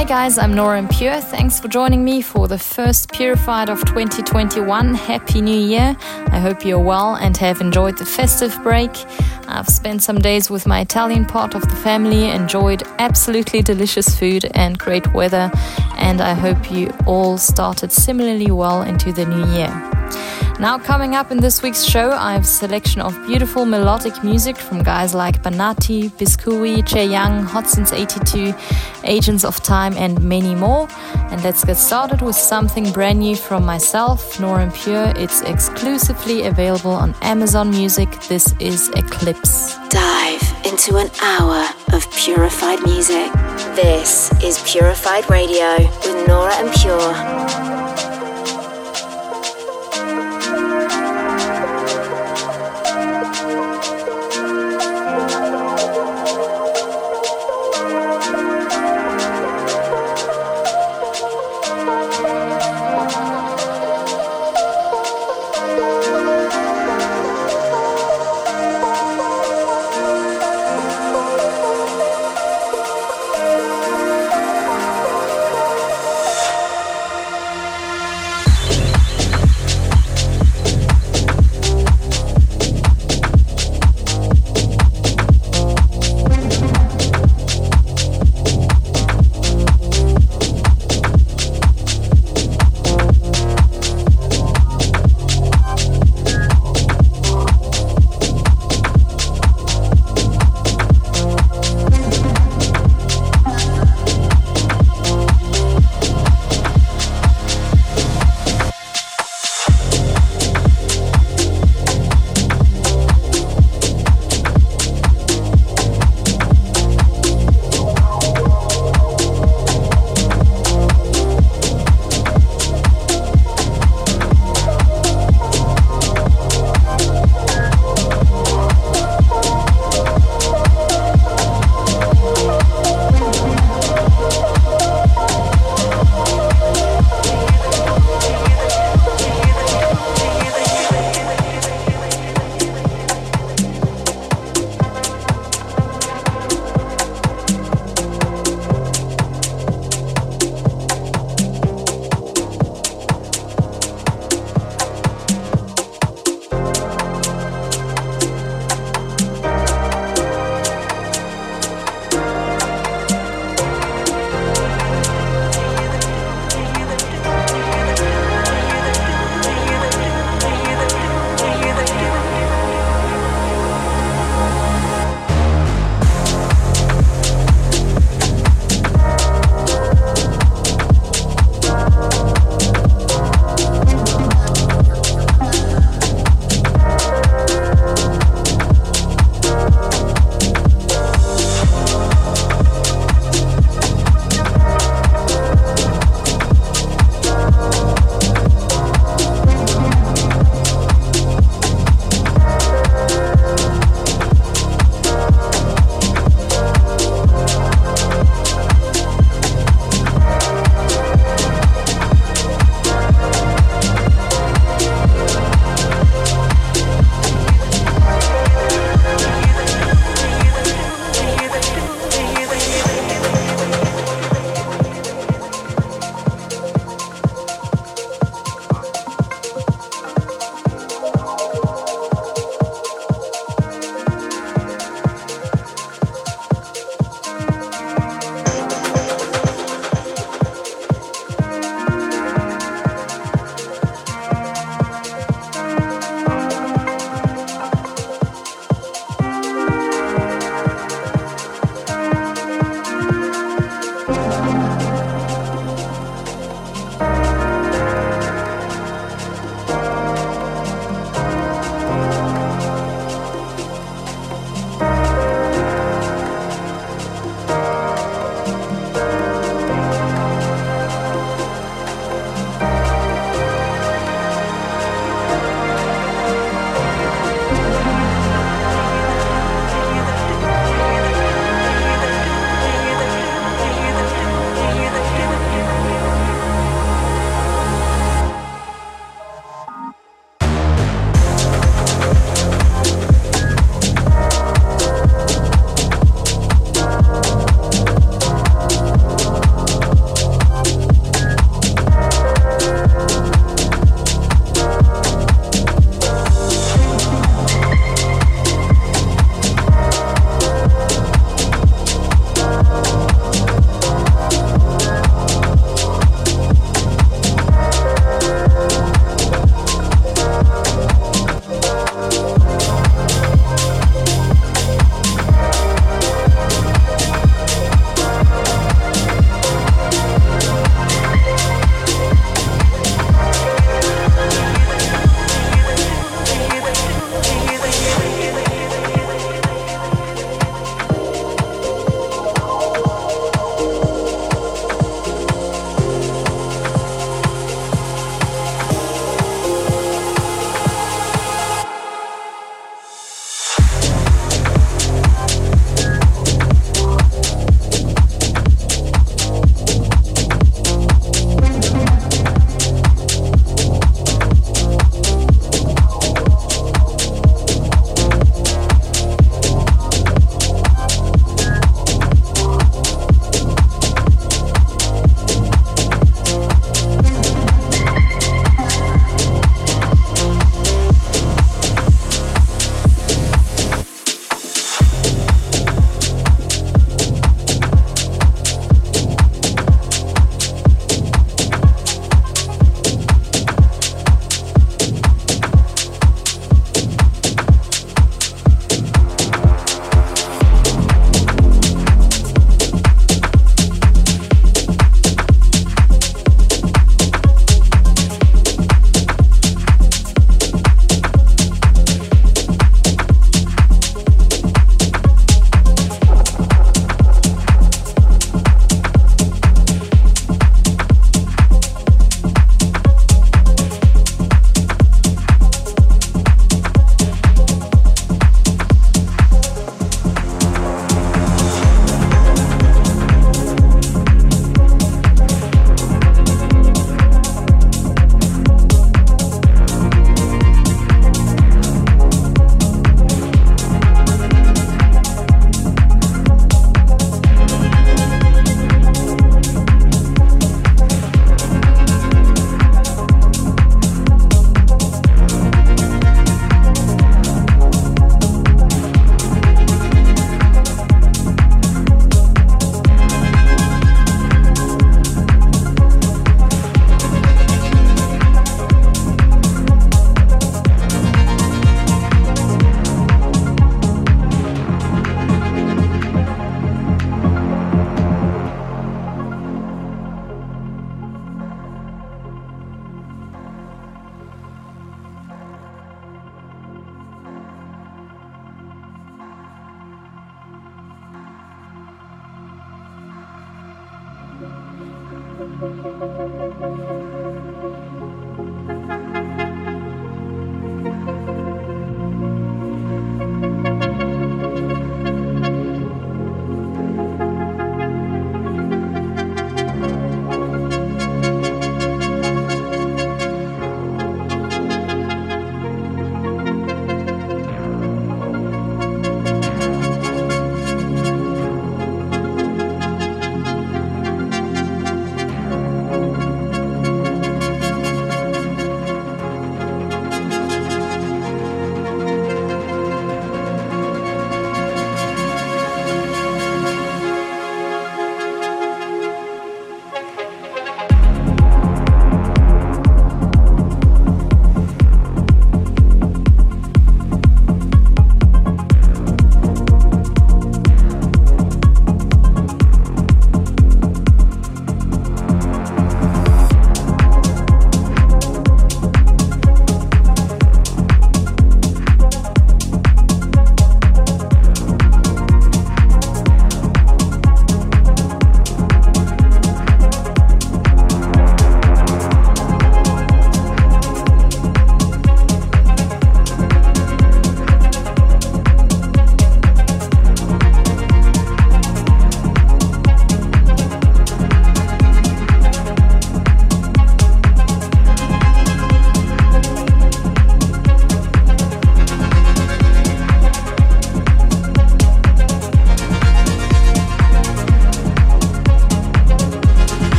Hi guys, I'm Nora En Pure. Thanks for joining me for the first Purified of 2021. Happy New Year. I hope you're well and have enjoyed the festive break. I've spent some days with my Italian part of the family, enjoyed absolutely delicious food and great weather, and I hope you all started similarly well into the new year. Now, coming up in this week's show, I have a selection of beautiful melodic music from guys like Banati, Biscui, Che Young, Hot Since 82, Agents of Time, and many more. And let's get started with something brand new from myself, Nora En Pure. It's exclusively available on Amazon Music. This is Eclipse. Dive into an hour of purified music. This is Purified Radio with Nora En Pure.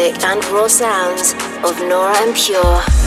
And raw sounds of Nora En Pure.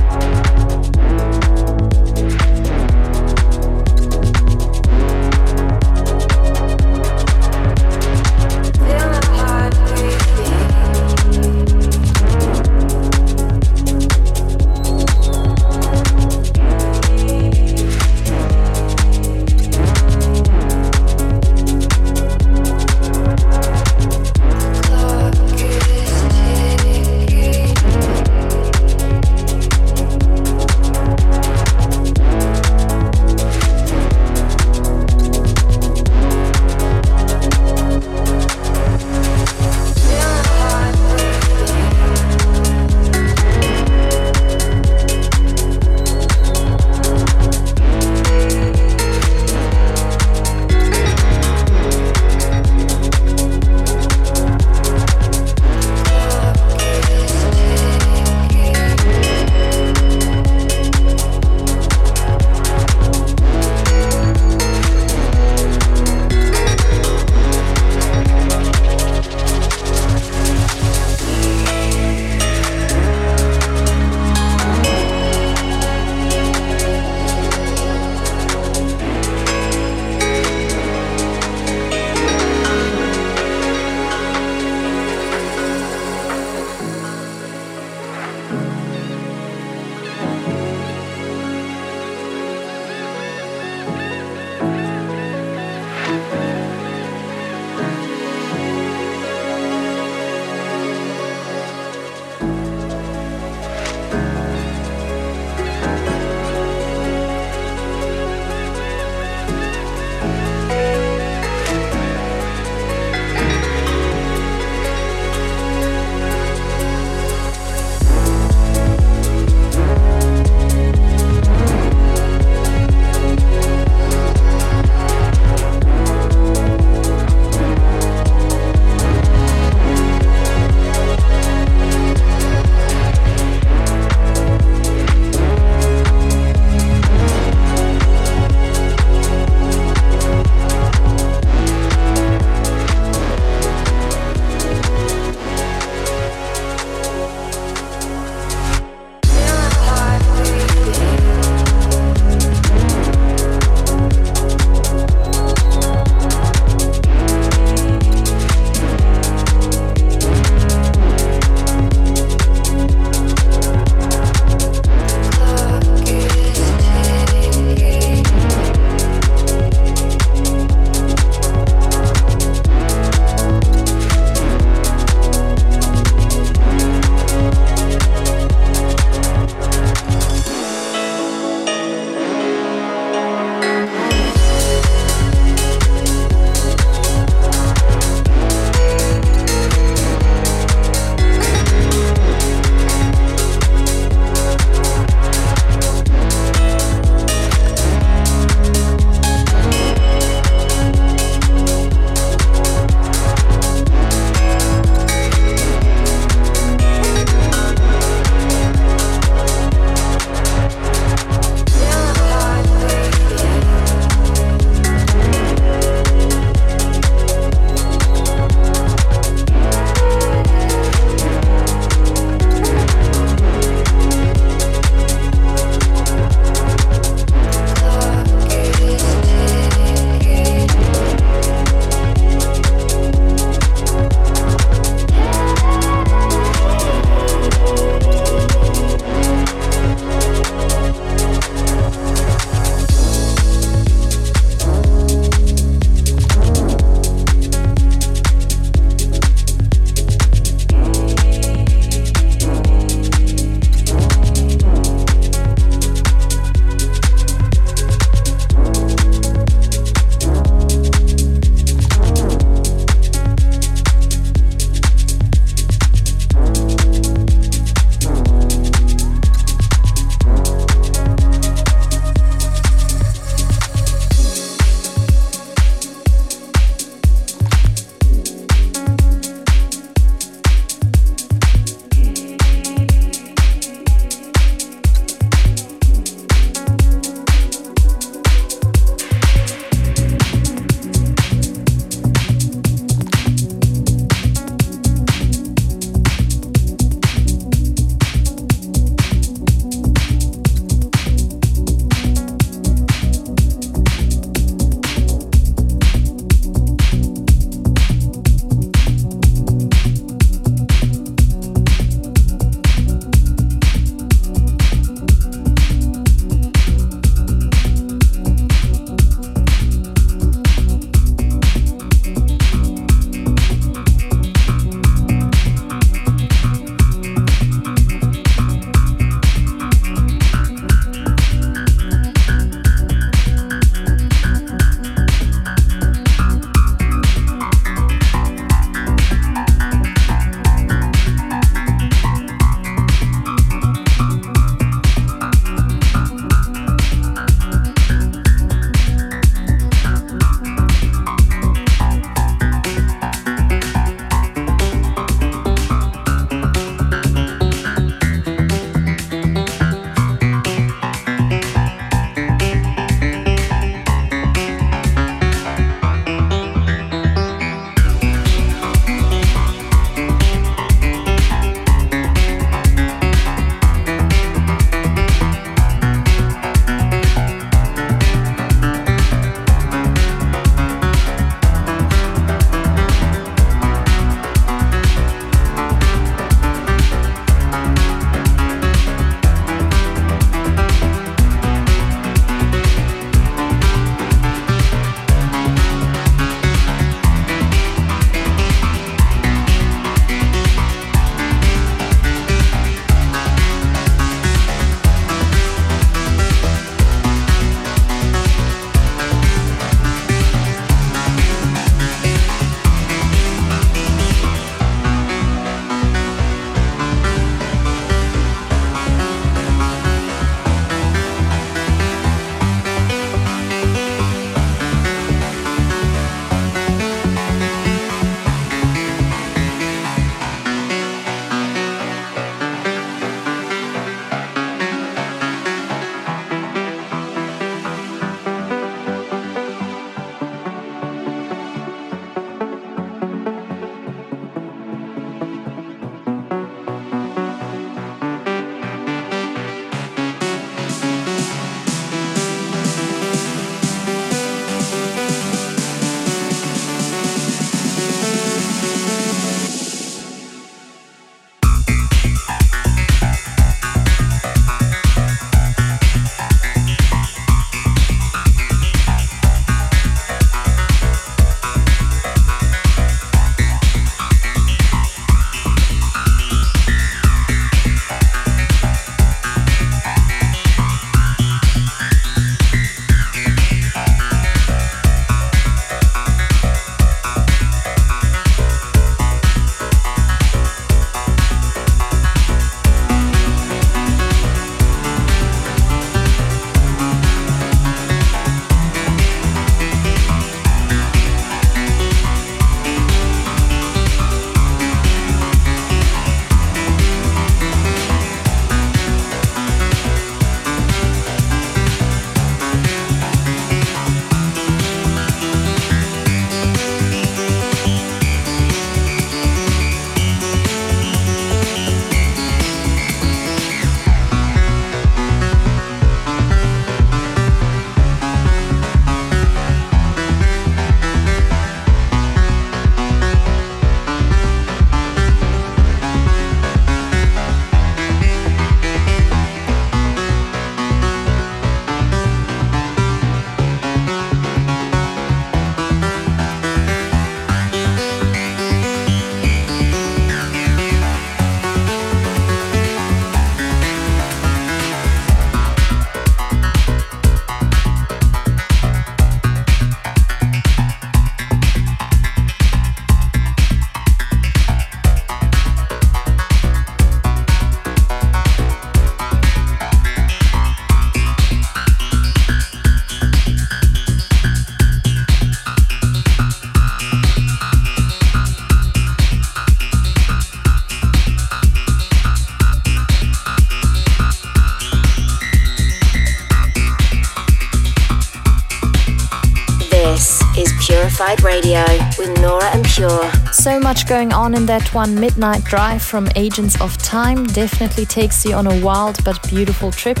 So much going on in that one midnight drive from Agents of Time. Definitely takes you on a wild but beautiful trip.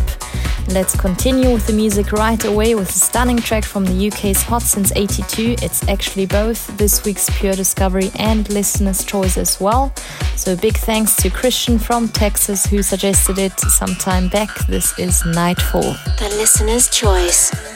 Let's continue with the music right away with a stunning track from the UK's Hot Since 82. It's actually both this week's Pure Discovery and listener's choice as well. So big thanks to Christian from Texas who suggested it some time back. This is Nightfall. The listener's choice.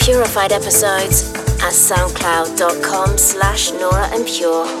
Purified episodes at soundcloud.com slash Nora En Pure.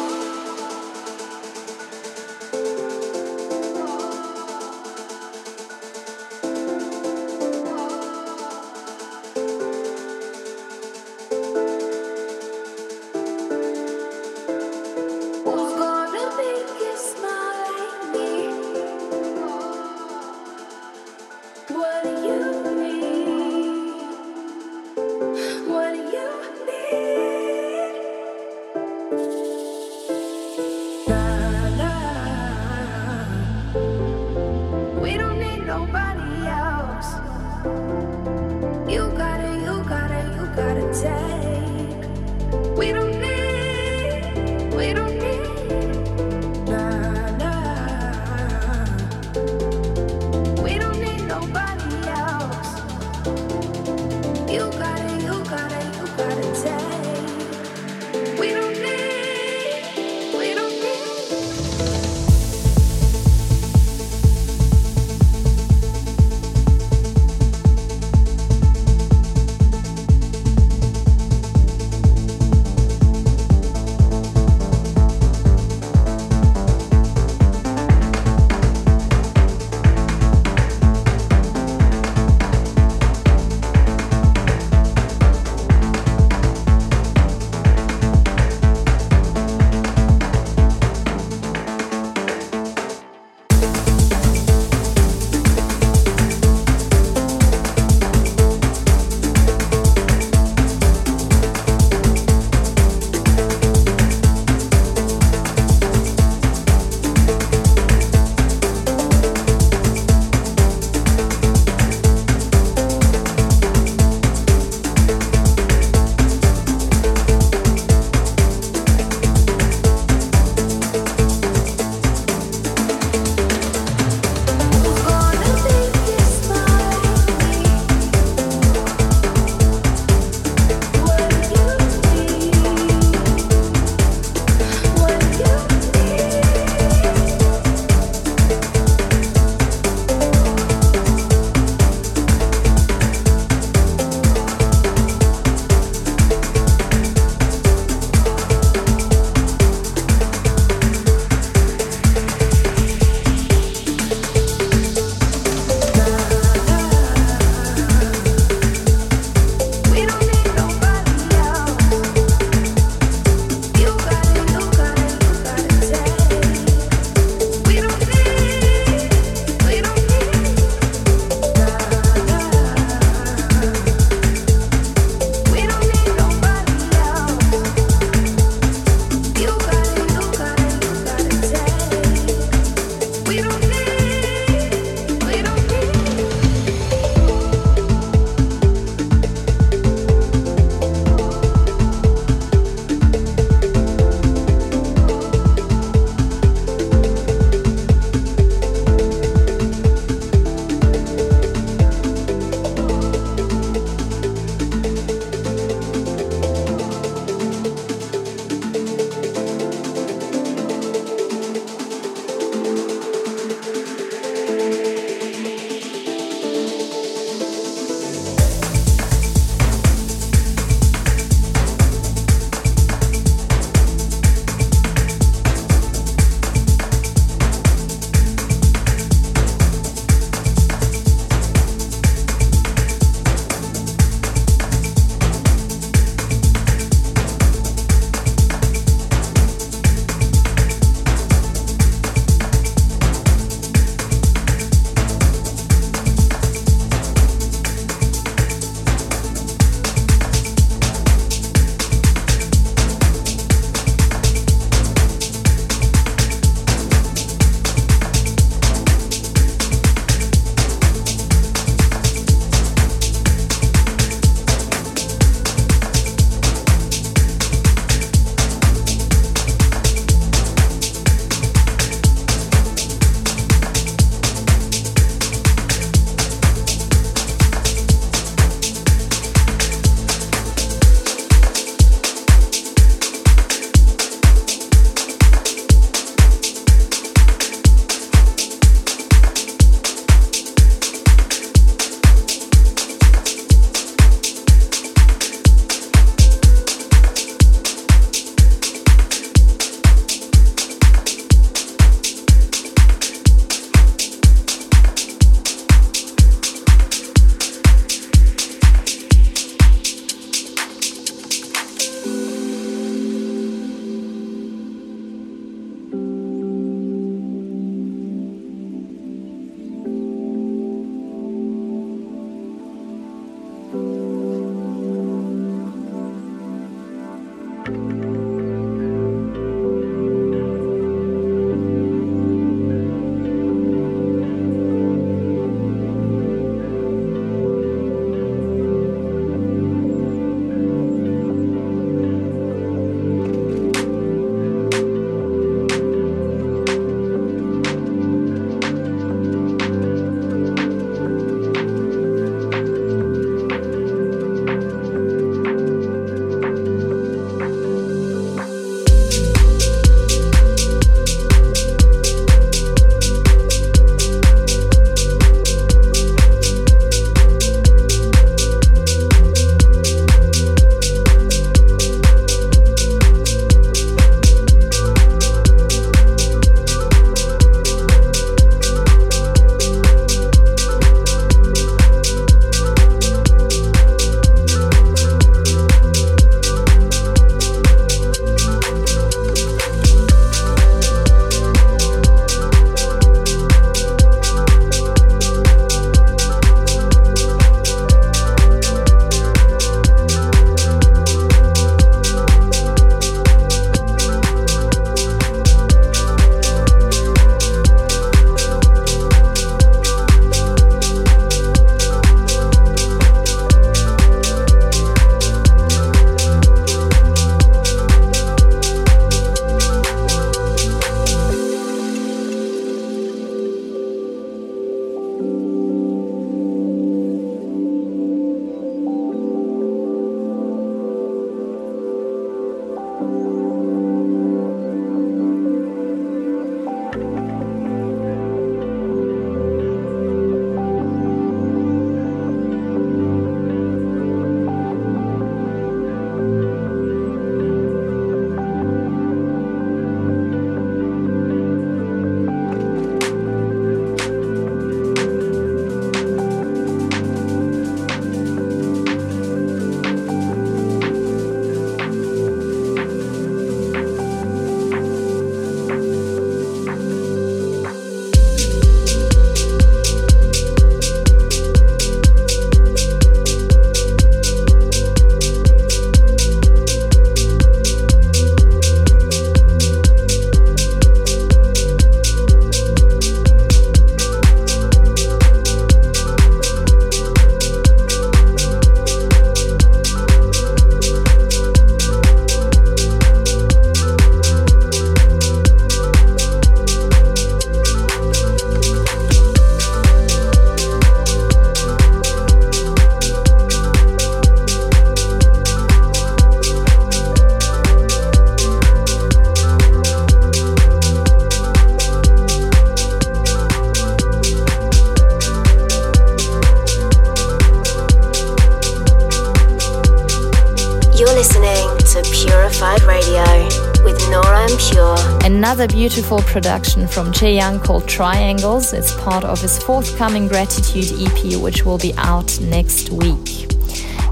Production from Che Young called Triangles. It's part of his forthcoming Gratitude EP, which will be out next week.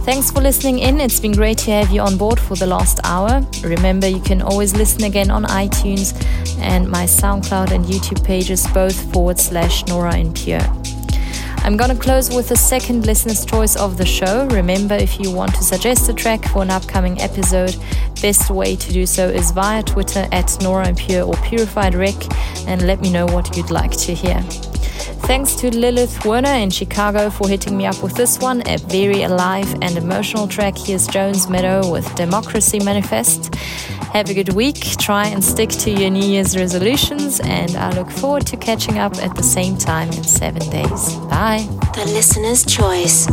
Thanks for listening in. It's been great to have you on board for the last hour. Remember, you can always listen again on iTunes and my SoundCloud and YouTube pages, both forward slash Nora En Pure. I'm gonna close with the second listener's choice of the show. Remember, if you want to suggest a track for an upcoming episode, best way to do so is via Twitter at Nora En Pure or Purified Rec and let me know what you'd like to hear. Thanks to Lilith Werner in Chicago for hitting me up with this one, a very alive and emotional track. Here's Jones Meadow with Democracy Manifest. Have a good week. Try and stick to your New Year's resolutions, and I look forward to catching up at the same time in seven days. Bye. The listener's choice.